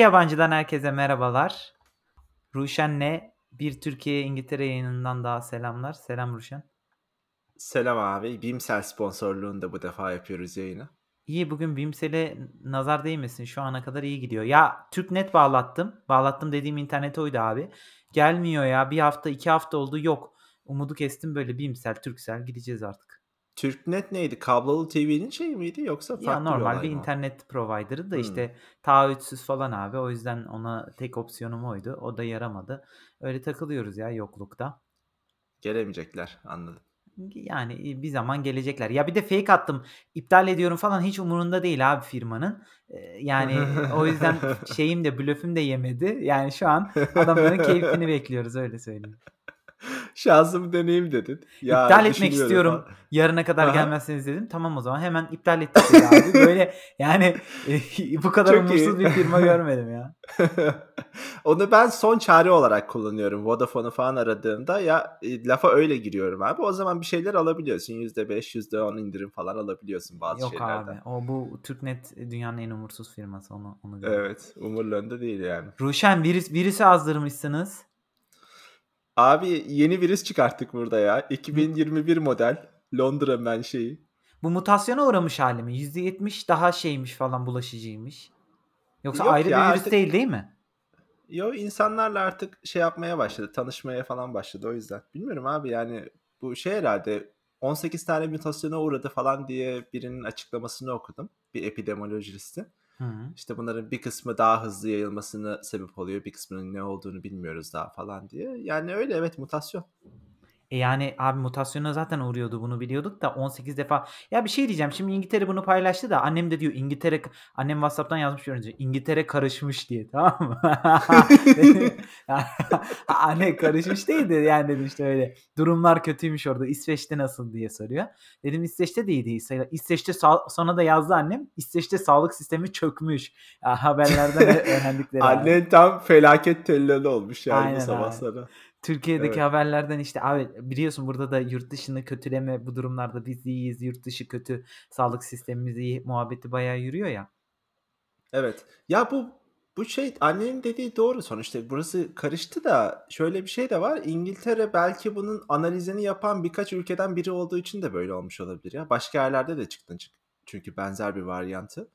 İki yabancıdan herkese merhabalar. Ruşen'le bir Türkiye İngiltere yayınından daha selamlar. Selam Ruşen. Selam abi. Bimsel sponsorluğunda bu defa yapıyoruz yayını. İyi bugün Bimsel'e nazar değmesin. Şu ana kadar iyi gidiyor. Ya Türknet bağlattım. Bağlattım dediğim internet oydu abi. Gelmiyor ya. Bir hafta iki hafta oldu. Yok. Umudu kestim böyle Bimsel, Türksel gideceğiz artık. Türknet neydi? Kablolu TV'nin şey miydi yoksa farklı Ya normal bir, bir internet provider'ı da Hmm. işte taahhütsüz falan abi. O yüzden ona tek opsiyonum oydu. O da yaramadı. Öyle takılıyoruz ya yoklukta. Gelemeyecekler anladım. Yani e, bir zaman gelecekler. Ya bir de fake attım. iptal ediyorum falan hiç umurunda değil abi firmanın. Ee, Yani o yüzden şeyim de blöfüm de yemedi. Yani şu an adamların keyfini bekliyoruz öyle söyleyeyim. Şansım deneyim dedin. Ya iptal etmek istiyorum. falan. Yarına kadar Aha. gelmezseniz dedim. Tamam o zaman hemen iptal ettik abi. Böyle yani e, bu kadar Çok umursuz iyi. bir firma görmedim ya. Onu ben son çare olarak kullanıyorum. Vodafone'u falan aradığımda ya e, lafa öyle giriyorum abi. O zaman bir şeyler alabiliyorsun. %5, %10 indirim falan alabiliyorsun bazı Yok şeylerden. abi. O bu Türknet dünyanın en umursuz firması onu onu gördüm. Evet. Umurlarında değil yani. Ruşen virüs virüsü azdırmışsınız. Abi yeni virüs çıkarttık burada ya. 2021 model. Londra menşei. Bu mutasyona uğramış hali mi? %70 daha şeymiş falan bulaşıcıymış. Yoksa Yok ayrı ya, bir virüs artık- değil değil mi? Yo insanlarla artık şey yapmaya başladı. Tanışmaya falan başladı o yüzden. Bilmiyorum abi yani bu şey herhalde 18 tane mutasyona uğradı falan diye birinin açıklamasını okudum. Bir epidemiolojistin. Hı. İşte bunların bir kısmı daha hızlı yayılmasına sebep oluyor. Bir kısmının ne olduğunu bilmiyoruz daha falan diye. Yani öyle evet mutasyon. E yani abi mutasyona zaten uğruyordu bunu biliyorduk da 18 defa. Ya bir şey diyeceğim şimdi İngiltere bunu paylaştı da annem de diyor İngiltere annem WhatsApp'tan yazmış önce İngiltere karışmış diye tamam mı? Anne karışmış değil de yani dedim işte öyle durumlar kötüymüş orada İsveç'te nasıl diye soruyor. Dedim İsveç'te de iyi değil. İsveç'te sağ- sonra da yazdı annem İsveç'te sağlık sistemi çökmüş. Ya, haberlerden öğrendikleri. Annen tam felaket tellali olmuş yani Aynen bu sabah abi. sana. Türkiye'deki Evet. haberlerden işte abi biliyorsun burada da yurt dışını kötüleme bu durumlarda biz iyiyiz yurt dışı kötü sağlık sistemimiz iyi muhabbeti bayağı yürüyor ya. Evet. Ya bu bu şey annenin dediği doğru sonuçta. Burası karıştı da şöyle bir şey de var. İngiltere belki bunun analizini yapan birkaç ülkeden biri olduğu için de böyle olmuş olabilir ya. Başka yerlerde de çıktı çık- çünkü benzer bir varyantı.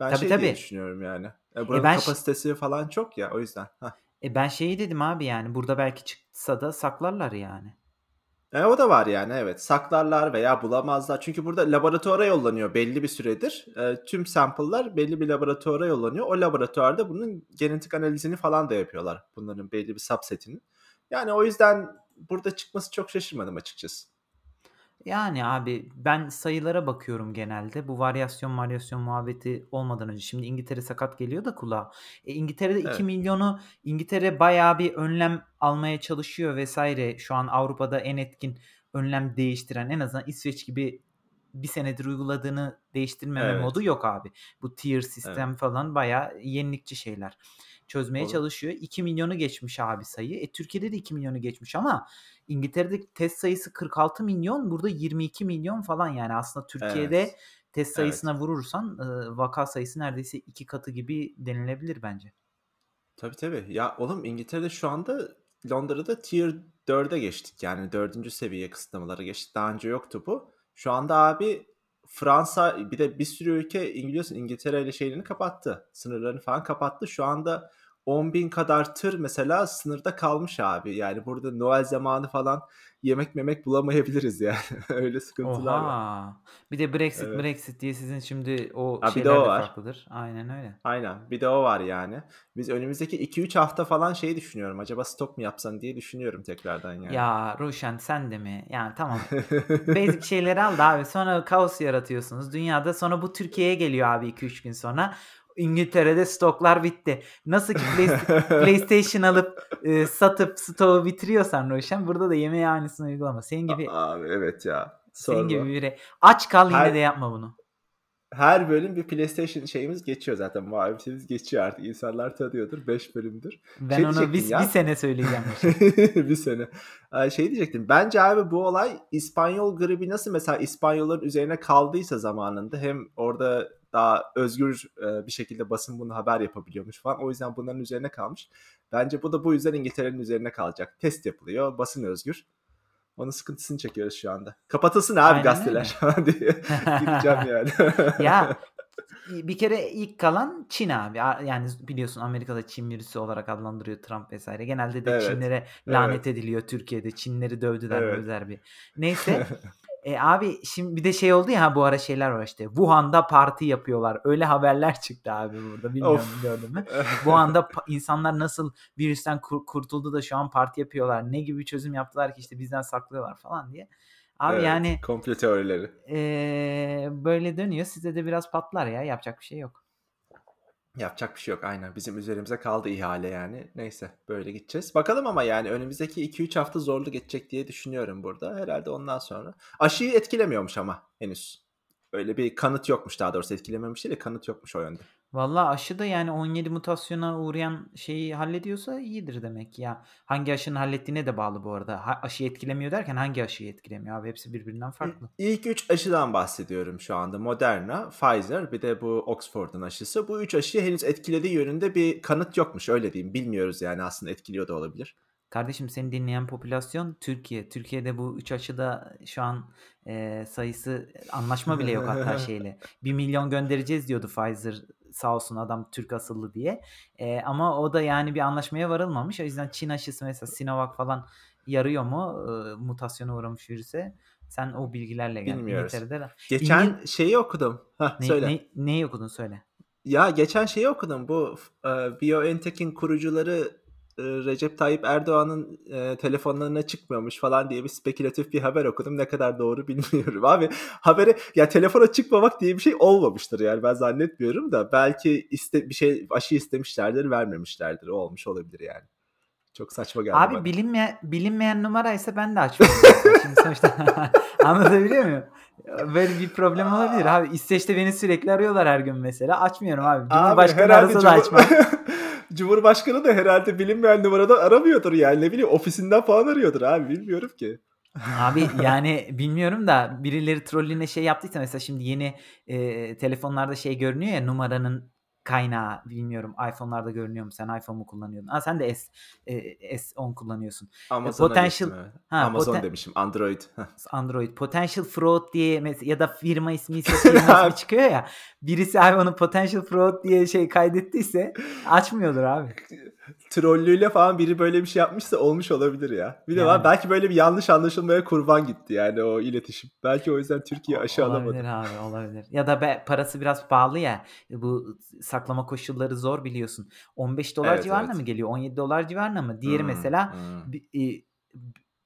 Ben Tabii, şey diye tabii. düşünüyorum yani. E, buranın ben ş- kapasitesi falan çok ya o yüzden. Hah. E ben şeyi dedim abi yani burada belki çıksa da saklarlar yani. E, o da var yani evet. Saklarlar veya bulamazlar. Çünkü burada laboratuvara yollanıyor belli bir süredir. E, tüm sample'lar belli bir laboratuvara yollanıyor. O laboratuvarda bunun genetik analizini falan da yapıyorlar. Bunların belli bir subsetini. Yani o yüzden burada çıkması çok şaşırmadım açıkçası. Yani abi ben sayılara bakıyorum genelde. Bu varyasyon varyasyon muhabbeti olmadan önce. Şimdi İngiltere sakat geliyor da kulağa. E, İngiltere'de 2 Evet. milyonu İngiltere bayağı bir önlem almaya çalışıyor vesaire. Şu an Avrupa'da en etkin önlem değiştiren en azından İsveç gibi bir senedir uyguladığını değiştirmeme Evet. modu yok abi. Bu tier sistem falan bayağı yenilikçi şeyler. Çözmeye Doğru. çalışıyor. 2 milyonu geçmiş abi sayı. E, Türkiye'de de 2 milyonu geçmiş ama İngiltere'de test sayısı 46 milyon, burada 22 milyon falan yani aslında Türkiye'de Evet. test sayısına vurursan e, vaka sayısı neredeyse iki katı gibi denilebilir bence. Tabii tabii. Ya oğlum İngiltere'de şu anda Londra'da Tier 4'e geçtik. Yani dördüncü seviye kısıtlamalara geçtik. Daha önce yoktu bu. Şu anda abi Fransa bir de bir sürü ülke biliyorsun İngiltere ile şeylerini kapattı. Sınırlarını falan kapattı. Şu anda 10 bin kadar tır mesela sınırda kalmış abi. Yani burada Noel zamanı falan yemek memek bulamayabiliriz yani. Öyle sıkıntılar var. Oha. Bir de Brexit Evet. Brexit diye sizin şimdi o Ha, bir de şeyler o var. farklıdır. Aynen öyle. Aynen. Bir de o var yani. Biz önümüzdeki 2-3 hafta falan şey düşünüyorum. Acaba stok mu yapsan diye düşünüyorum tekrardan yani. Ya Ruşen sen de mi? Yani tamam. Basic şeyleri al da abi sonra kaos yaratıyorsunuz. Dünyada sonra bu Türkiye'ye geliyor abi 2-3 gün sonra. İngiltere'de stoklar bitti. Nasıl ki Play- PlayStation alıp e, satıp stoğu bitiriyorsan Ruşen burada da yemeği aynısını uygulama. Senin gibi Abi evet ya. senin Sorma. gibi biri. Aç kal yine Her- de yapma bunu. Her bölüm bir PlayStation şeyimiz geçiyor zaten. Muhabbetimiz geçiyor artık. İnsanlar tanıyordur. 5 bölümdür. Ben Şey diyecektim bir, ya. bir sene söyleyeceğim. bir sene. Ee, Şey diyecektim. Bence abi bu olay İspanyol gribi nasıl mesela İspanyolların üzerine kaldıysa zamanında hem orada daha özgür e, bir şekilde basın bunu haber yapabiliyormuş falan. O yüzden bunların üzerine kalmış. Bence bu da bu yüzden İngiltere'nin üzerine kalacak. Test yapılıyor. Basın özgür. Onun sıkıntısını çekiyoruz şu anda. Kapatılsın abi Aynen gazeteler diye. Gideceğim yani. Ya bir kere ilk kalan Çin abi. Yani biliyorsun Amerika'da Çin virüsü olarak adlandırıyor Trump vesaire. Genelde de Evet. Çinlere lanet Evet. ediliyor Türkiye'de. Çinleri dövdüler Evet. bir. Neyse. E abi şimdi bir de şey oldu ya bu ara şeyler var işte. Wuhan'da parti yapıyorlar. Öyle haberler çıktı abi burada. Bilmiyorum Of. gördün mü? Wuhan'da insanlar nasıl virüsten kur- kurtuldu da şu an parti yapıyorlar. Ne gibi çözüm yaptılar ki işte bizden saklıyorlar falan diye. Abi Evet, yani Komplo teorileri. eee, böyle dönüyor. Size de biraz patlar ya. Yapacak bir şey yok. Yapacak bir şey yok aynen. Bizim üzerimize kaldı ihale yani. Neyse böyle gideceğiz. Bakalım ama yani önümüzdeki 2-3 hafta zorlu geçecek diye düşünüyorum burada. Herhalde ondan sonra. Aşıyı etkilemiyormuş ama henüz. Öyle bir kanıt yokmuş daha doğrusu etkilememiş değil de kanıt yokmuş o yönde. Vallahi aşı da yani 17 mutasyona uğrayan şeyi hallediyorsa iyidir demek ya. Hangi aşının hallettiğine de bağlı bu arada. Ha, aşıyı etkilemiyor derken hangi aşıyı etkilemiyor abi? Hepsi birbirinden farklı. İlk 3 aşıdan bahsediyorum şu anda. Moderna, Pfizer bir de bu Oxford'un aşısı. Bu 3 aşıyı henüz etkilediği yönünde bir kanıt yokmuş öyle diyeyim. Bilmiyoruz yani aslında etkiliyor da olabilir. Kardeşim seni dinleyen popülasyon Türkiye. Türkiye'de bu 3 aşıda şu an e, sayısı anlaşma bile yok hatta şeyle. 1 milyon göndereceğiz diyordu Pfizer sağ olsun adam Türk asıllı diye. E, ama o da yani bir anlaşmaya varılmamış. O yüzden Çin aşısı mesela Sinovac falan yarıyor mu e, mutasyona uğramış virüse? Sen o bilgilerle gel. Bilmiyoruz. İngiltere'de. Geçen İngil- şeyi okudum. Hah, Ne, söyle. ne, neyi okudun söyle. Ya geçen şeyi okudum. Bu e, BioNTech'in kurucuları Recep Tayyip Erdoğan'ın e, telefonlarına çıkmıyormuş falan diye bir spekülatif bir haber okudum. Ne kadar doğru bilmiyorum. Abi habere ya telefona çıkmamak diye bir şey olmamıştır yani ben zannetmiyorum da belki iste, bir şey aşı istemişlerdir vermemişlerdir. O olmuş olabilir yani. Çok saçma geldi Abi bana. bilinmeyen, bilinmeyen numaraysa ben de açmıyorum. Şimdi sonuçta anlatabiliyor muyum? Böyle bir problem olabilir abi. İsveç'te beni sürekli arıyorlar her gün mesela. Açmıyorum abi. Abi Cumhurbaşkanı herhalde arasa da açmam. Cumhurbaşkanı da herhalde bilinmeyen numaradan aramıyordur yani. Ne bileyim ofisinden falan arıyordur abi. Bilmiyorum ki. Abi yani bilmiyorum da birileri trollüne şey yaptıysa mesela şimdi yeni e, telefonlarda şey görünüyor ya numaranın kaynağı bilmiyorum iPhone'larda görünüyor mu sen iPhone mu kullanıyordun? Ha sen de S e, S10 kullanıyorsun. Amazon'a potential-. Ha, Amazon poten- demişim. Android. Android potential fraud diye mes- ya da firma ismi ise firma ismi çıkıyor ya. Birisi abi onu potential fraud diye şey kaydettiyse açmıyordur abi. Trollüyle falan biri böyle bir şey yapmışsa olmuş olabilir ya. Bir de Yani. var belki böyle bir yanlış anlaşılmaya kurban gitti yani o iletişim. Belki o yüzden Türkiye aşı olabilir alamadı. abi olabilir. Ya da be, parası biraz pahalı ya. Bu saklama koşulları zor biliyorsun. 15 dolar Evet, civarına evet. mı geliyor? 17 dolar civarına mı? Diğeri Hmm, mesela hmm. e,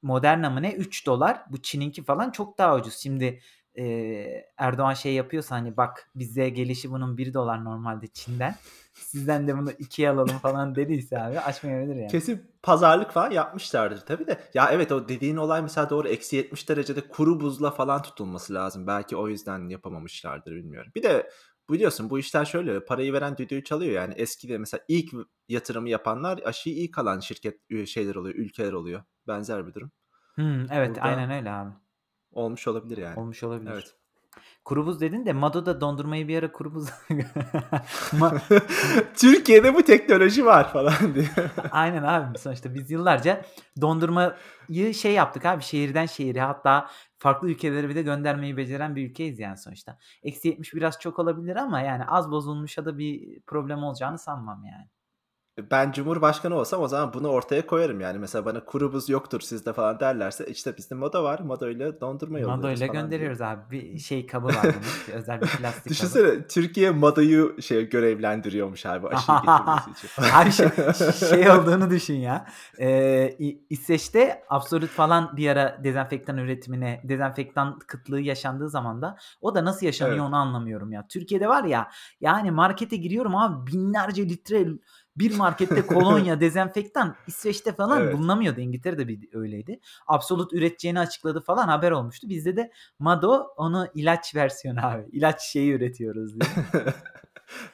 Moderna mı ne 3 dolar. Bu Çin'inki falan çok daha ucuz. Şimdi e, Erdoğan şey yapıyorsa hani bak bize gelişi bunun 1 dolar normalde Çin'den. Sizden de bunu 2'ye alalım falan dediyse abi açmayabilir yani. Kesin pazarlık falan yapmışlardır tabii de. Ya evet o dediğin olay mesela doğru eksi 70 derecede kuru buzla falan tutulması lazım. Belki o yüzden yapamamışlardır bilmiyorum. Bir de biliyorsun bu işler şöyle parayı veren düdüğü çalıyor yani eskide mesela ilk yatırımı yapanlar aşıyı ilk alan şirket şeyler oluyor ülkeler oluyor. Benzer bir durum. Hmm, evet Burada- aynen öyle abi. Olmuş olabilir yani. Olmuş olabilir. Evet. Kuru buz dedin de Mado'da dondurmayı bir ara kuru buz... Ma- Türkiye'de bu teknoloji var falan diye. Aynen abi sonuçta biz yıllarca dondurmayı şey yaptık abi şehirden şehire hatta farklı ülkelere bir de göndermeyi beceren bir ülkeyiz yani sonuçta. Eksi 70 biraz çok olabilir ama yani az bozulmuşa da bir problem olacağını sanmam yani. Ben Cumhurbaşkanı olsam o zaman bunu ortaya koyarım yani. Mesela bana kuru buz yoktur sizde falan derlerse işte bizde moda var. Moda ile dondurma yolluyoruz Mado ile falan diye. gönderiyoruz abi. Bir şey kabı var bunun. Özel bir plastik kabı. Düşünsene Türkiye Mada'yı şey görevlendiriyormuş abi aşıyı getirmesi için. Abi şey, şey olduğunu düşün ya. Ee, İsveç'te Absolut falan bir ara dezenfektan üretimine, dezenfektan kıtlığı yaşandığı zaman da o da nasıl yaşanıyor Evet. onu anlamıyorum ya. Türkiye'de var ya yani markete giriyorum abi binlerce litre bir markette kolonya, dezenfektan İsveç'te falan Evet. bulunamıyordu. İngiltere'de bir öyleydi. Absolut üreteceğini açıkladı falan haber olmuştu. Bizde de Mado onu ilaç versiyonu abi. İlaç şeyi üretiyoruz diye.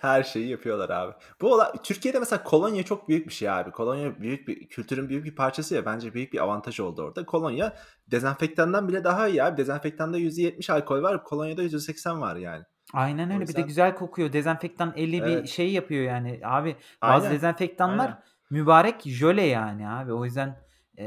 Her şeyi yapıyorlar abi. Bu olay Türkiye'de mesela kolonya çok büyük bir şey abi. Kolonya büyük bir kültürün büyük bir parçası ya. Bence büyük bir avantaj oldu orada. Kolonya dezenfektandan bile daha iyi abi. Dezenfektanda %70 alkol var. Kolonyada %80 var yani. Aynen O öyle. Bir de yüzden güzel kokuyor. Dezenfektan eli bir Evet. şey yapıyor yani. Abi bazı Aynen. dezenfektanlar Aynen. mübarek jöle yani abi. O yüzden eee,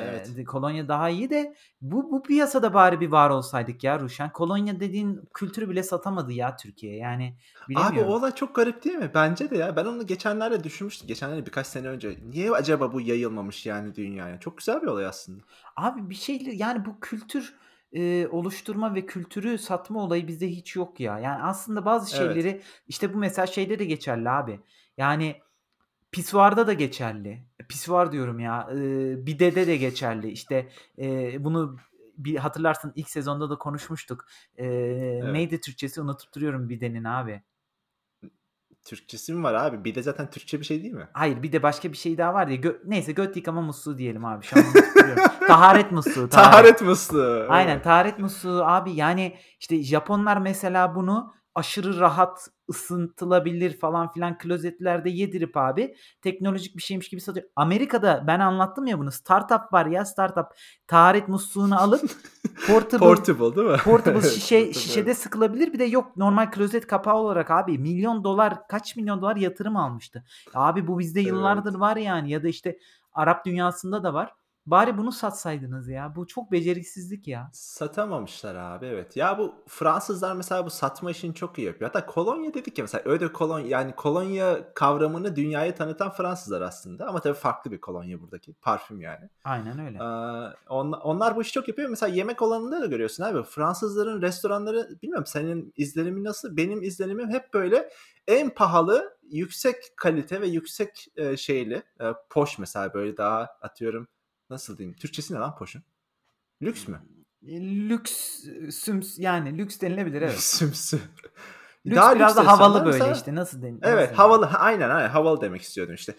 Evet. kolonya daha iyi de bu bu piyasada bari bir var olsaydık ya Ruşen. Kolonya dediğin kültürü bile satamadı ya Türkiye. Yani Abi o bilemiyorum. olay çok garip değil mi? Bence de ya. Ben onu geçenlerde düşünmüştüm. Geçenlerde birkaç sene önce. Niye acaba bu yayılmamış yani dünyaya? Çok güzel bir olay aslında. Abi bir şeyle yani bu kültür eee, oluşturma ve kültürü satma olayı bizde hiç yok ya. Yani aslında bazı Evet. şeyleri işte bu mesela şeyde de geçerli abi. Yani pisuarda da geçerli. Pisuar diyorum ya. Eee, bidede de geçerli. İşte eee, bunu bir hatırlarsın ilk sezonda da konuşmuştuk. Eee, Evet. neydi Türkçesi unutup duruyorum bidenin abi. Türkçesi mi var abi? Bir de zaten Türkçe bir şey değil mi? Hayır bir de başka bir şey daha var ya. Gö- neyse göt yıkama musluğu diyelim abi. Şu an. Taharet musluğu. Taharet. Taharet musluğu. Aynen Evet. taharet musluğu abi yani işte Japonlar mesela bunu aşırı rahat ısıtılabilir falan filan klozetlerde yedirip abi teknolojik bir şeymiş gibi satıyor. Amerika'da ben anlattım ya bunu startup var ya startup taharet musluğunu alıp portable Portable değil mi? portable Evet, şişe şişede sıkılabilir bir de yok normal klozet kapağı olarak abi milyon dolar kaç milyon dolar yatırım almıştı. Abi bu bizde Evet. yıllardır var yani ya da işte Arap dünyasında da var. Bari bunu satsaydınız ya. Bu çok beceriksizlik ya. Satamamışlar abi evet. Ya bu Fransızlar mesela bu satma işini çok iyi yapıyor. Hatta kolonya dedik ya mesela öyle kolonya yani kolonya kavramını dünyaya tanıtan Fransızlar aslında. Ama tabii farklı bir kolonya buradaki. Parfüm yani. Aynen öyle. Ee, on- onlar bu işi çok yapıyor. Mesela yemek olanında da görüyorsun abi. Fransızların restoranları bilmiyorum senin izlenimin nasıl? Benim izlenimim hep böyle en pahalı, yüksek kalite ve yüksek e, şeyli. E, poş mesela böyle daha atıyorum nasıl diyeyim? Türkçesi ne lan poşun? Lüks mü? Lüks süms yani lüks denilebilir evet. Sümsü. Lüks Daha biraz da havalı böyle işte nasıl den nasıl Evet denir? havalı aynen aynen havalı demek istiyordum işte.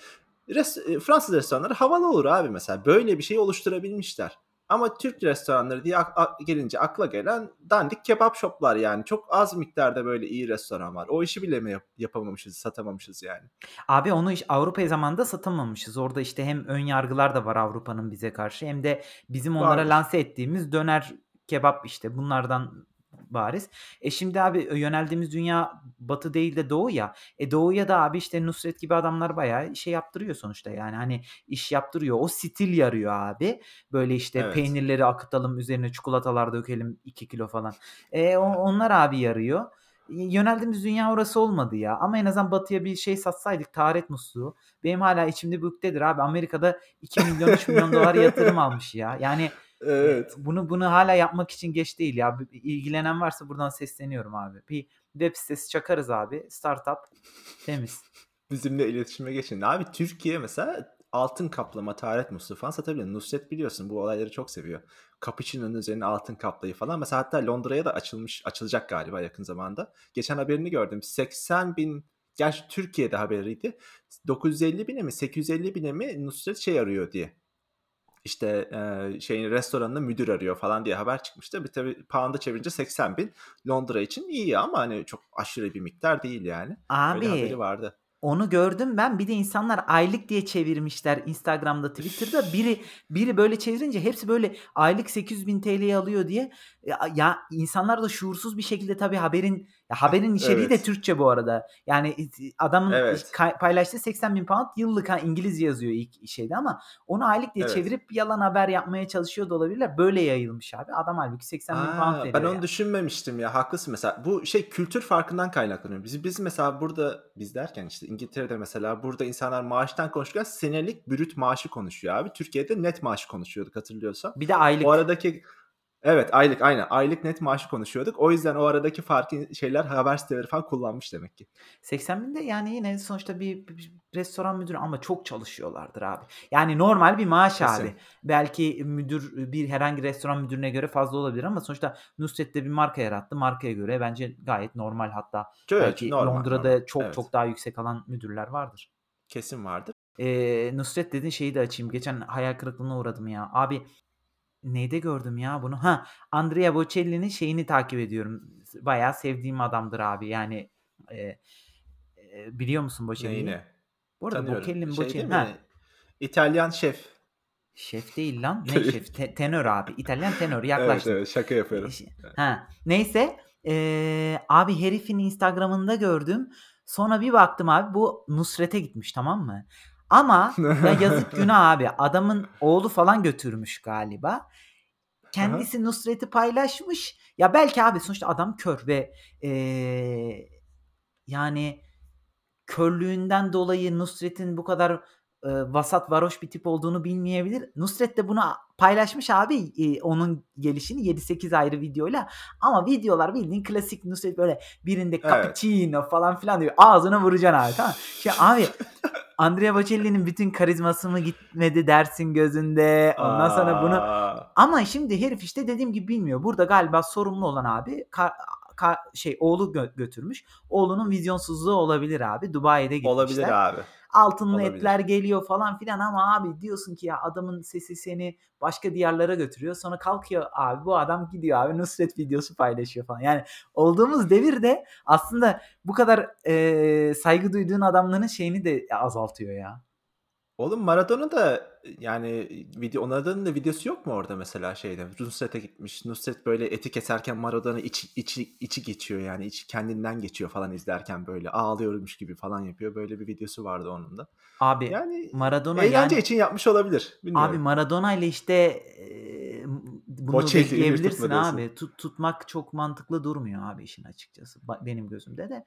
Res- e, Fransız restoranları havalı olur abi mesela. Böyle bir şey oluşturabilmişler. Ama Türk restoranları diye ak- ak- gelince akla gelen dandik kebap shoplar yani. Çok az miktarda böyle iyi restoran var. O işi bile mi yap- yapamamışız, satamamışız yani. Abi onu iş- Avrupa zamanında satamamışız. Orada işte hem ön yargılar da var Avrupa'nın bize karşı hem de bizim onlara Vardır. lanse ettiğimiz döner kebap işte bunlardan bariz. E şimdi abi yöneldiğimiz dünya batı değil de doğu ya. E doğuya da abi işte Nusret gibi adamlar bayağı şey yaptırıyor sonuçta yani hani iş yaptırıyor. O stil yarıyor abi. Böyle işte Evet. peynirleri akıtalım üzerine çikolatalar dökelim 2 kilo falan. E onlar abi yarıyor. Yöneldiğimiz dünya orası olmadı ya. Ama en azından batıya bir şey satsaydık taharet musluğu. Benim hala içimde bir ukdedir abi. Amerika'da 2 milyon 3 milyon dolar yatırım almış ya. Yani e, Evet. bunu bunu hala yapmak için geç değil ya. İlgilenen varsa buradan sesleniyorum abi. Bir web sitesi çakarız abi. Startup temiz. Bizimle iletişime geçin. Abi Türkiye mesela altın kaplama musluğu falan satabilir. Nusret biliyorsun bu olayları çok seviyor. Cappuccino'nun üzerine altın kaplayı falan. Mesela hatta Londra'ya da açılmış, açılacak galiba yakın zamanda. Geçen haberini gördüm. 80 bin, gerçi Türkiye'de haberiydi. 950 bine mi 850 bine mi Nusret şey arıyor diye. İşte e, şeyin restoranında müdür arıyor falan diye haber çıkmıştı. Bir tabii pound'a çevirince 80 bin Londra için iyi ama hani çok aşırı bir miktar değil yani. Öyle haberi Abi vardı. Onu gördüm ben. Bir de insanlar aylık diye çevirmişler Instagram'da, Twitter'da. Biri biri böyle çevirince hepsi böyle aylık 800 bin TL'ye alıyor diye. Ya, ya insanlar da şuursuz bir şekilde tabii haberin ya haberin içeriği de Evet. Türkçe bu arada. Yani adamın Evet. paylaştığı 80 bin pound yıllık ha, İngilizce yazıyor ilk şeyde ama onu aylık diye Evet. çevirip yalan haber yapmaya çalışıyor da olabilirler. Böyle yayılmış abi. Adam halbuki 80 bin pound veriyor ben onu ya. düşünmemiştim ya haklısın mesela bu şey kültür farkından kaynaklanıyor. Biz, biz mesela burada biz derken işte İngiltere'de mesela burada insanlar maaştan konuşurken senelik brüt maaşı konuşuyor abi. Türkiye'de net maaşı konuşuyorduk hatırlıyorsan. Bir de aylık. O aradaki evet aylık aynen aylık net maaşı konuşuyorduk. O yüzden o aradaki farkı şeyler haber siteleri falan kullanmış demek ki. 80 bin de yani yine sonuçta bir, bir restoran müdürü ama çok çalışıyorlardır abi. Yani normal bir maaş Kesin. abi. Belki müdür bir herhangi restoran müdürüne göre fazla olabilir ama sonuçta Nusret de bir marka yarattı. Markaya göre bence gayet normal hatta Evet, belki normal, Londra'da normal. çok Evet. çok daha yüksek alan müdürler vardır. Kesin vardır. Ee, Nusret dedin şeyi de açayım. Geçen hayal kırıklığına uğradım ya. Abi neyde gördüm ya bunu? Ha Andrea Bocelli'nin şeyini takip ediyorum. Bayağı sevdiğim adamdır abi. Yani e, e, biliyor musun Bocelli'yi? Neyine? Bu arada Tanıyorum. Bocelli mi Şey Bocelli? Ha? İtalyan şef. Şef değil lan. Ne şef? Te- tenör abi. İtalyan tenör. Yaklaştım. Evet evet şaka yapıyorum. Ha. Neyse. Ee, abi herifin Instagram'ında gördüm. Sonra bir baktım abi bu Nusret'e gitmiş tamam mı? Ama ya yazık günah abi. Adamın oğlu falan götürmüş galiba. Kendisi Nusret'i paylaşmış. Ya belki abi sonuçta adam kör ve ee, yani körlüğünden dolayı Nusret'in bu kadar e, vasat varoş bir tip olduğunu bilmeyebilir. Nusret de bunu paylaşmış abi e, onun gelişini 7-8 ayrı videoyla. Ama videolar bildiğin klasik Nusret böyle birinde cappuccino evet. falan filan diyor. Ağzına vuracaksın abi tamam. Şimdi abi Andrea Bocelli'nin bütün karizması mı gitmedi dersin gözünde. Ondan sonra bunu ama şimdi herif işte dediğim gibi bilmiyor. Burada galiba sorumlu olan abi ka- şey oğlu gö- götürmüş. Oğlunun vizyonsuzluğu olabilir abi. Dubai'de gitmişler. Olabilir abi. Altınlı olabilir. etler geliyor falan filan ama abi diyorsun ki ya adamın sesi seni başka diyarlara götürüyor. Sonra kalkıyor abi bu adam gidiyor abi Nusret videosu paylaşıyor falan. Yani olduğumuz devirde aslında bu kadar e, saygı duyduğun adamların şeyini de azaltıyor ya. Oğlum Maradona da yani video onların da videosu yok mu orada mesela şeyde? Nusret'e gitmiş. Nusret böyle eti keserken Maradona içi, içi, içi geçiyor yani. içi kendinden geçiyor falan izlerken böyle ağlıyormuş gibi falan yapıyor. Böyle bir videosu vardı onun da. Abi Yani Maradona eğlence yani için yapmış olabilir. abi Bilmiyorum. Maradona ile işte bunu Bocelli'yi bekleyebilirsin abi. Tut, tutmak çok mantıklı durmuyor abi işin açıkçası. Benim gözümde de.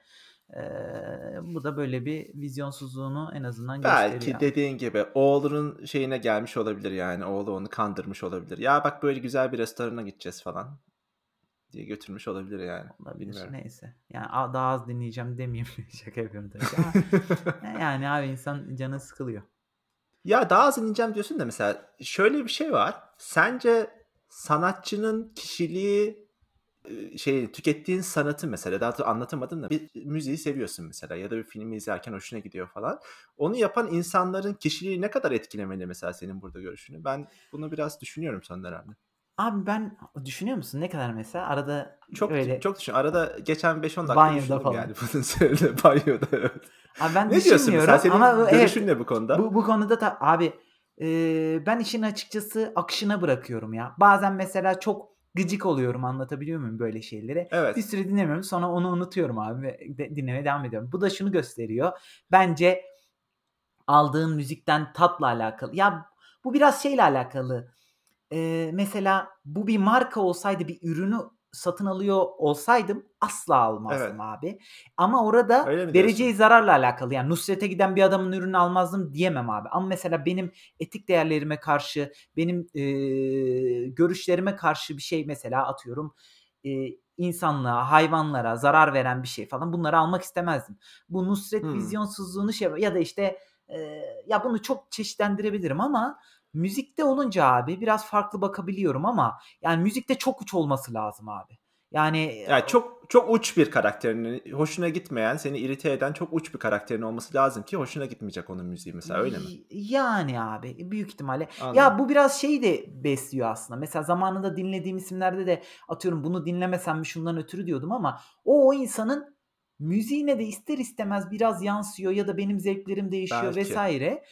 E, bu da böyle bir vizyonsuzluğunu en azından Belki gösteriyor. dediğin gibi oğlunun şeyine gelmiş olabilir yani. Oğlu onu kandırmış olabilir. Ya bak böyle güzel bir restorana gideceğiz falan diye götürmüş olabilir yani. Olabilir. Bilmiyorum. Neyse. Yani daha az dinleyeceğim demeyeyim. Şaka yapıyorum tabii ama yani abi insan canı sıkılıyor. Ya daha az ineceğim diyorsun da mesela şöyle bir şey var. Sence sanatçının kişiliği e, şey tükettiğin sanatı mesela daha da anlatamadım da bir müziği seviyorsun mesela ya da bir filmi izlerken hoşuna gidiyor falan. Onu yapan insanların kişiliği ne kadar etkilemeli mesela senin burada görüşünü? Ben bunu biraz düşünüyorum son dönemde. Abi ben düşünüyor musun ne kadar mesela arada Çok öyle çok düşün. Arada geçen 5-10 dakika banyoda düşündüm falan. yani üzerine banyoda. Evet. Abi ben Ne diyorsun mesela? Senin ama bu- evet görüşün ne bu konuda? bu, bu konuda da abi e, ben işin açıkçası akışına bırakıyorum ya. Bazen mesela çok gıcık oluyorum anlatabiliyor muyum böyle şeyleri. Bir Evet. süre dinlemiyorum sonra onu unutuyorum abi ve dinlemeye devam ediyorum. Bu da şunu gösteriyor. Bence aldığın müzikten tatla alakalı. Ya bu biraz şeyle alakalı. Ee, mesela bu bir marka olsaydı bir ürünü satın alıyor olsaydım asla Evet. almazdım abi. Ama orada vereceği zararla alakalı. Yani Nusret'e giden bir adamın ürünü almazdım diyemem abi. Ama mesela benim etik değerlerime karşı, benim e, görüşlerime karşı bir şey mesela atıyorum e, insanlığa, hayvanlara zarar veren bir şey falan bunları almak istemezdim. Bu Nusret Hmm. vizyonsuzluğunu şey ya da işte e, ya bunu çok çeşitlendirebilirim ama müzikte olunca abi biraz farklı bakabiliyorum ama yani müzikte çok uç olması lazım abi. Yani Yani çok çok uç bir karakterinin hoşuna gitmeyen, seni irite eden çok uç bir karakterin olması lazım ki hoşuna gitmeyecek onun müziği mesela öyle mi? Yani abi büyük ihtimalle. Anladım. Ya bu biraz şeyi de besliyor aslında. Mesela zamanında dinlediğim isimlerde de atıyorum bunu dinlemesem mi şundan ötürü diyordum ama o o insanın müziğine de ister istemez biraz yansıyor ya da benim zevklerim değişiyor Belki. vesaire.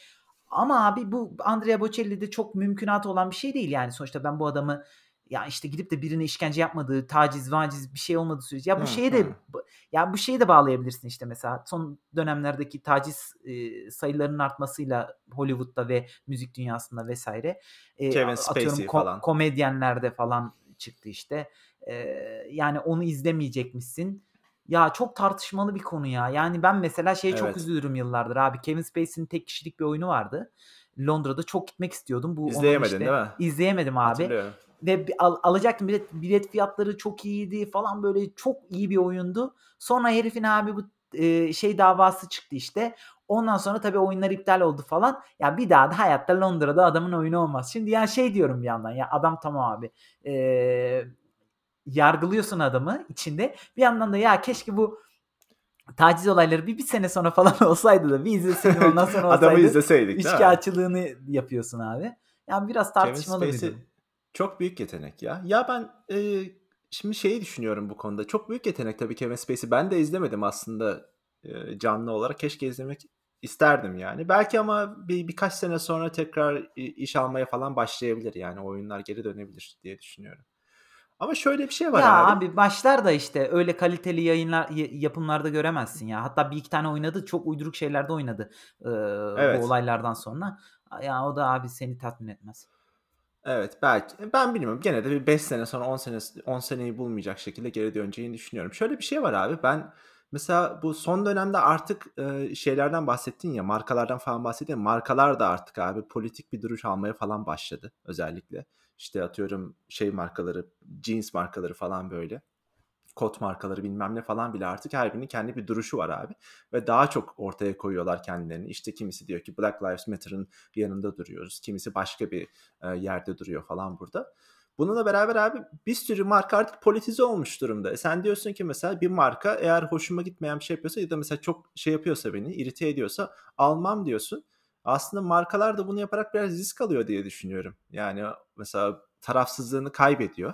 Ama abi bu Andrea Bocelli'de çok mümkünatı olan bir şey değil yani sonuçta ben bu adamı ya işte gidip de birine işkence yapmadığı, taciz, vaciz bir şey olmadığı sürece ya bu şeye de ya bu şeye de bağlayabilirsin işte mesela son dönemlerdeki taciz e, sayılarının artmasıyla Hollywood'da ve müzik dünyasında vesaire e, Kevin atıyorum Spacey ko- falan. komedyenlerde falan çıktı işte. E, yani onu izlemeyecekmişsin. Ya çok tartışmalı bir konu ya. Yani ben mesela şeye çok Evet. üzülürüm yıllardır abi. Kevin Spacey'nin tek kişilik bir oyunu vardı. Londra'da çok gitmek istiyordum. Bu İzleyemedin işte değil mi? izleyemedim abi ve al- alacaktım bilet bilet fiyatları çok iyiydi falan böyle çok iyi bir oyundu. Sonra herifin abi bu e, şey davası çıktı işte. Ondan sonra tabii oyunlar iptal oldu falan. Ya bir daha da hayatta Londra'da adamın oyunu olmaz. Şimdi yani şey diyorum bir yandan ya adam tamam abi. E, yargılıyorsun adamı içinde. Bir yandan da ya keşke bu taciz olayları bir, bir sene sonra falan olsaydı da bir izleseydin ondan sonra Adamı olsaydı. izleseydik değil mi? Üçkağıtçılığını yapıyorsun abi. Yani biraz tartışmalı bir durum. çok büyük yetenek ya. Ya ben e, şimdi şeyi düşünüyorum bu konuda. Çok büyük yetenek tabii Kevin Spacey. Ben de izlemedim aslında e, canlı olarak. Keşke izlemek isterdim yani. Belki ama bir birkaç sene sonra tekrar iş almaya falan başlayabilir yani oyunlar geri dönebilir diye düşünüyorum. Ama şöyle bir şey var Ya abi. abi başlar da işte öyle kaliteli yayınlar yapımlarda göremezsin ya. Hatta bir iki tane oynadı. Çok uyduruk şeylerde oynadı. Ee, evet. Bu olaylardan sonra. Ya o da abi seni tatmin etmez. Evet belki. Ben bilmiyorum. Gene de bir 5 sene sonra 10 sene 10 seneyi bulmayacak şekilde geri döneceğini düşünüyorum. Şöyle bir şey var abi. Ben mesela bu son dönemde artık e, şeylerden bahsettin ya markalardan falan bahsettin. Markalar da artık abi politik bir duruş almaya falan başladı özellikle. İşte atıyorum şey markaları, jeans markaları falan böyle kot markaları bilmem ne falan bile artık her birinin kendi bir duruşu var abi. Ve daha çok ortaya koyuyorlar kendilerini. İşte kimisi diyor ki Black Lives Matter'ın yanında duruyoruz. Kimisi başka bir e, yerde duruyor falan burada. Bununla beraber abi bir sürü marka artık politize olmuş durumda. E sen diyorsun ki mesela bir marka eğer hoşuma gitmeyen bir şey yapıyorsa ya da mesela çok şey yapıyorsa beni, irite ediyorsa almam diyorsun. Aslında markalar da bunu yaparak biraz risk alıyor diye düşünüyorum. Yani mesela tarafsızlığını kaybediyor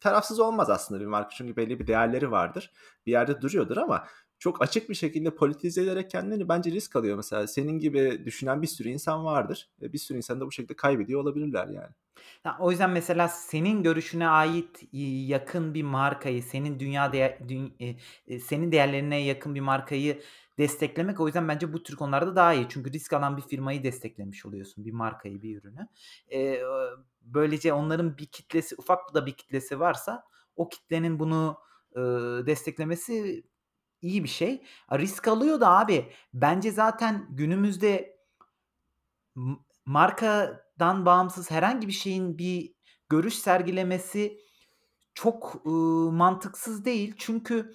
tarafsız olmaz aslında bir marka çünkü belli bir değerleri vardır. Bir yerde duruyordur ama çok açık bir şekilde politize ederek kendini bence risk alıyor mesela. Senin gibi düşünen bir sürü insan vardır. Bir sürü insan da bu şekilde kaybediyor olabilirler yani. Ya, o yüzden mesela senin görüşüne ait yakın bir markayı, senin dünya değer, dü, e, senin değerlerine yakın bir markayı desteklemek o yüzden bence bu tür konularda daha iyi. Çünkü risk alan bir firmayı desteklemiş oluyorsun. Bir markayı, bir ürünü. Ee, böylece onların bir kitlesi, ufak da bir kitlesi varsa o kitlenin bunu e, desteklemesi iyi bir şey. Risk alıyor da abi bence zaten günümüzde markadan bağımsız herhangi bir şeyin bir görüş sergilemesi çok e, mantıksız değil. Çünkü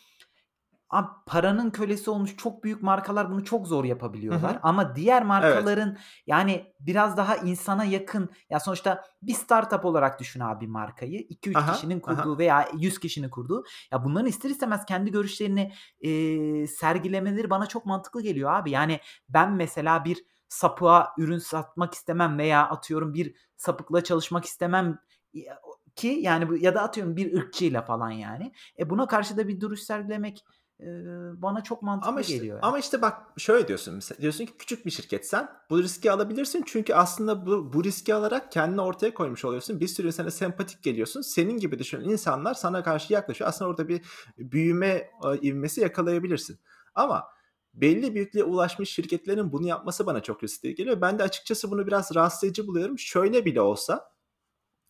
Abi paranın kölesi olmuş çok büyük markalar bunu çok zor yapabiliyorlar. Hı hı. Ama diğer markaların evet. yani biraz daha insana yakın ya sonuçta bir startup olarak düşün abi markayı. 2-3 kişinin kurduğu aha. veya 100 kişinin kurduğu. Ya bunların ister istemez kendi görüşlerini e, sergilemeleri bana çok mantıklı geliyor abi. Yani ben mesela bir sapığa ürün satmak istemem veya atıyorum bir sapıkla çalışmak istemem ki yani ya da atıyorum bir ırkçıyla falan yani. E buna karşı da bir duruş sergilemek bana çok mantıklı ama işte, geliyor. Yani. Ama işte bak şöyle diyorsun. Mesela diyorsun ki küçük bir şirketsen bu riski alabilirsin. Çünkü aslında bu, bu riski alarak kendini ortaya koymuş oluyorsun. Bir sürü insana sempatik geliyorsun. Senin gibi düşünen insanlar sana karşı yaklaşıyor. Aslında orada bir büyüme ivmesi yakalayabilirsin. Ama belli büyüklüğe ulaşmış şirketlerin bunu yapması bana çok riskli geliyor. Ben de açıkçası bunu biraz rahatsız edici buluyorum. Şöyle bile olsa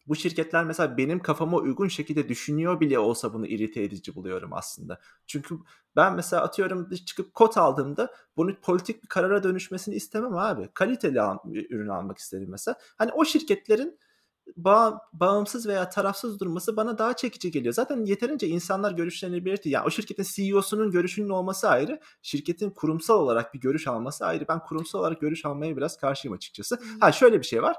bu şirketler mesela benim kafama uygun şekilde düşünüyor bile olsa bunu irite edici buluyorum aslında. Çünkü ben mesela atıyorum çıkıp kot aldığımda bunu politik bir karara dönüşmesini istemem abi. Kaliteli al, ürün almak isterim mesela. Hani o şirketlerin bağ, bağımsız veya tarafsız durması bana daha çekici geliyor. Zaten yeterince insanlar görüşlerini belirtiyor. Yani o şirketin CEO'sunun görüşünün olması ayrı, şirketin kurumsal olarak bir görüş alması ayrı. Ben kurumsal olarak görüş almaya biraz karşıyım açıkçası. Ha şöyle bir şey var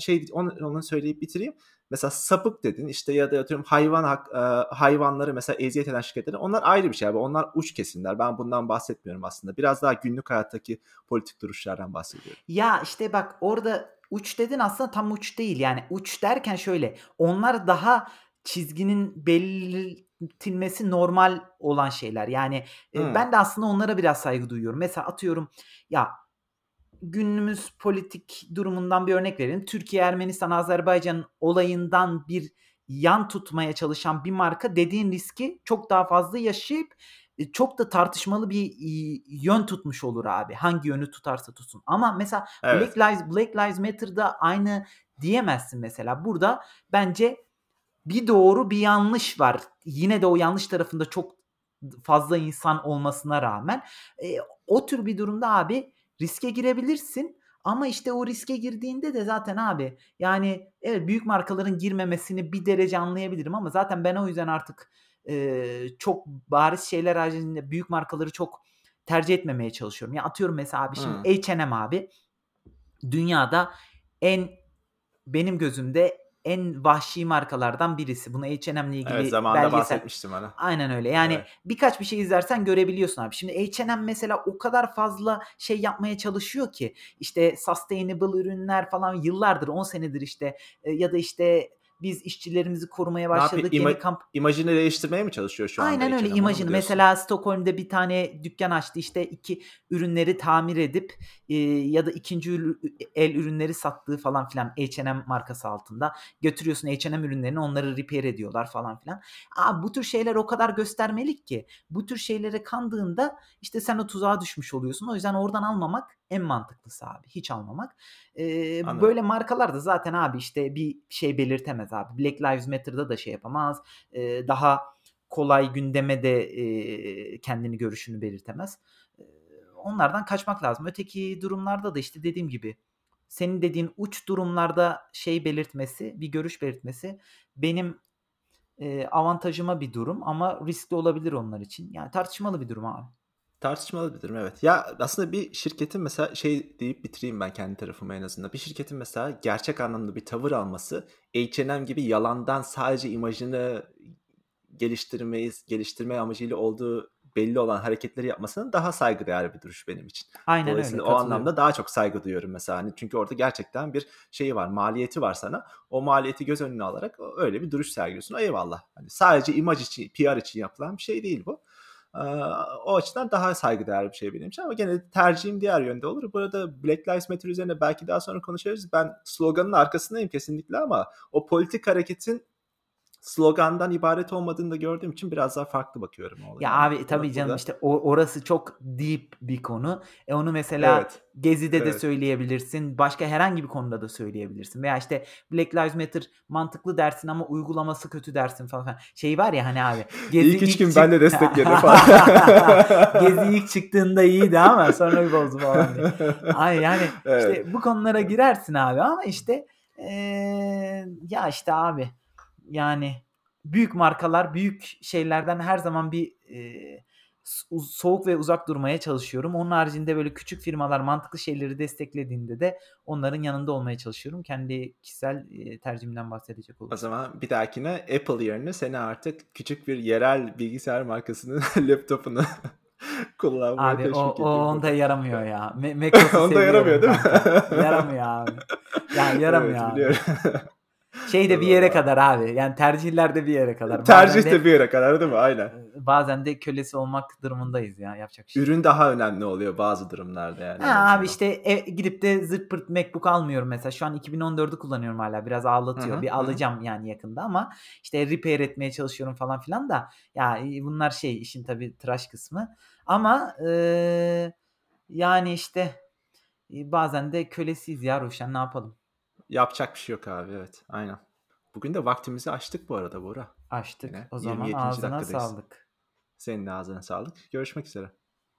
şey onu, onu söyleyip bitireyim. Mesela sapık dedin işte ya da atıyorum hayvan hak, hayvanları mesela eziyet eden şirketleri onlar ayrı bir şey abi. Onlar uç kesimler. Ben bundan bahsetmiyorum aslında. Biraz daha günlük hayattaki politik duruşlardan bahsediyorum. Ya işte bak orada uç dedin aslında tam uç değil. Yani uç derken şöyle onlar daha çizginin belirtilmesi normal olan şeyler. Yani hmm. ben de aslında onlara biraz saygı duyuyorum. Mesela atıyorum ya günümüz politik durumundan bir örnek verelim. Türkiye, Ermenistan, Azerbaycan olayından bir yan tutmaya çalışan bir marka dediğin riski çok daha fazla yaşayıp e, çok da tartışmalı bir yön tutmuş olur abi. Hangi yönü tutarsa tutsun. Ama mesela evet. Black Lives Black Lives Matter'da aynı diyemezsin mesela. Burada bence bir doğru bir yanlış var. Yine de o yanlış tarafında çok fazla insan olmasına rağmen e, o tür bir durumda abi riske girebilirsin. Ama işte o riske girdiğinde de zaten abi yani evet büyük markaların girmemesini bir derece anlayabilirim ama zaten ben o yüzden artık e, çok bariz şeyler haricinde büyük markaları çok tercih etmemeye çalışıyorum. Ya atıyorum mesela abi şimdi hmm. H&M abi dünyada en benim gözümde en vahşi markalardan birisi. Bunu H&M'le ilgili evet, zamanında belgesel. bahsetmiştim bana. Aynen öyle. Yani evet. birkaç bir şey izlersen görebiliyorsun abi. Şimdi H&M mesela o kadar fazla şey yapmaya çalışıyor ki işte sustainable ürünler falan yıllardır 10 senedir işte ya da işte Biz işçilerimizi korumaya Ne başladık. İma Yeni kamp imajını değiştirmeye mi çalışıyor şu anda Aynen öyle imajını. Mesela Stockholm'da bir tane dükkan açtı. İşte iki ürünleri tamir edip e, ya da ikinci el ürünleri sattığı falan filan H&M markası altında. Götürüyorsun H&M ürünlerini onları repair ediyorlar falan filan. Aa, bu tür şeyler o kadar göstermelik ki. Bu tür şeylere kandığında işte sen o tuzağa düşmüş oluyorsun. O yüzden oradan almamak en mantıklısı abi. Hiç almamak. Ee, Anladım. böyle markalar da zaten abi işte bir şey belirtemez abi. Black Lives Matter'da da şey yapamaz. Ee, daha kolay gündeme de e, kendini görüşünü belirtemez. Ee, onlardan kaçmak lazım. Öteki durumlarda da işte dediğim gibi senin dediğin uç durumlarda şey belirtmesi, bir görüş belirtmesi benim e, avantajıma bir durum ama riskli olabilir onlar için. Yani tartışmalı bir durum abi. Tartışmalı bir durum evet. Ya aslında bir şirketin mesela şey deyip bitireyim ben kendi tarafıma en azından. Bir şirketin mesela gerçek anlamda bir tavır alması H&M gibi yalandan sadece imajını geliştirmeyi geliştirme amacıyla olduğu belli olan hareketleri yapmasının daha saygıdeğer bir duruş benim için. Aynen öyle Dolayısıyla o katılıyorum. anlamda daha çok saygı duyuyorum mesela. Hani çünkü orada gerçekten bir şeyi var, maliyeti var sana. O maliyeti göz önüne alarak öyle bir duruş sergiliyorsun. Eyvallah. Hani sadece imaj için, PR için yapılan bir şey değil bu. O açıdan daha saygıdeğer bir şey benim için ama gene tercihim diğer yönde olur. Burada Black Lives Matter üzerine belki daha sonra konuşuruz. Ben sloganın arkasındayım kesinlikle ama o politik hareketin slogandan ibaret olmadığını da gördüğüm için biraz daha farklı bakıyorum o Ya olaya. abi tabii canım burada- işte o, orası çok deep bir konu. E onu mesela Evet. Gezi'de de Evet. söyleyebilirsin. Başka herhangi bir konuda da söyleyebilirsin. Veya işte Black Lives Matter mantıklı dersin ama uygulaması kötü dersin falan. filan. Şey var ya hani abi. Gezi İlk üç gün çık- ben de destekledi falan. Gezi ilk çıktığında iyiydi ama sonra bir bozdu falan diye. Ay yani Evet. işte bu konulara girersin abi ama işte eee, ya işte abi yani büyük markalar büyük şeylerden her zaman bir so- soğuk ve uzak durmaya çalışıyorum. Onun haricinde böyle küçük firmalar mantıklı şeyleri desteklediğinde de onların yanında olmaya çalışıyorum. Kendi kişisel eee, tercihimden bahsedecek O olursam. zaman bir dahakine Apple yerine seni artık küçük bir yerel bilgisayar markasının laptopunu kullanmaya Abi o, teşvik o onda yaramıyor ya. Macos'u Onda yaramıyor değil mi? Yaramıyor abi. Ya yaramıyor Evet, abi. Şey de bir yere kadar abi. Yani tercihler de bir yere kadar. Tercih de bir yere kadar değil mi? Aynen. bazen de kölesi olmak durumundayız ya. Yapacak şey. Ürün daha önemli oluyor bazı durumlarda yani. Ha azından. abi işte e, gidip de zırt pırt MacBook almıyorum mesela. Şu an 2014'ü kullanıyorum hala. Biraz ağlatıyor. Hı hı, bir hı. alacağım yani yakında ama işte repair etmeye çalışıyorum falan filan da. Ya e, bunlar şey işin tabii tıraş kısmı. Ama e, yani işte e, bazen de kölesiyiz ya Ruşen ne yapalım. Yapacak bir şey yok abi evet. Aynen. Bugün de vaktimizi açtık bu arada Bora. Açtık. Yine O zaman 27. ağzına dakikadayız. sağlık. Senin de ağzına sağlık. Görüşmek üzere.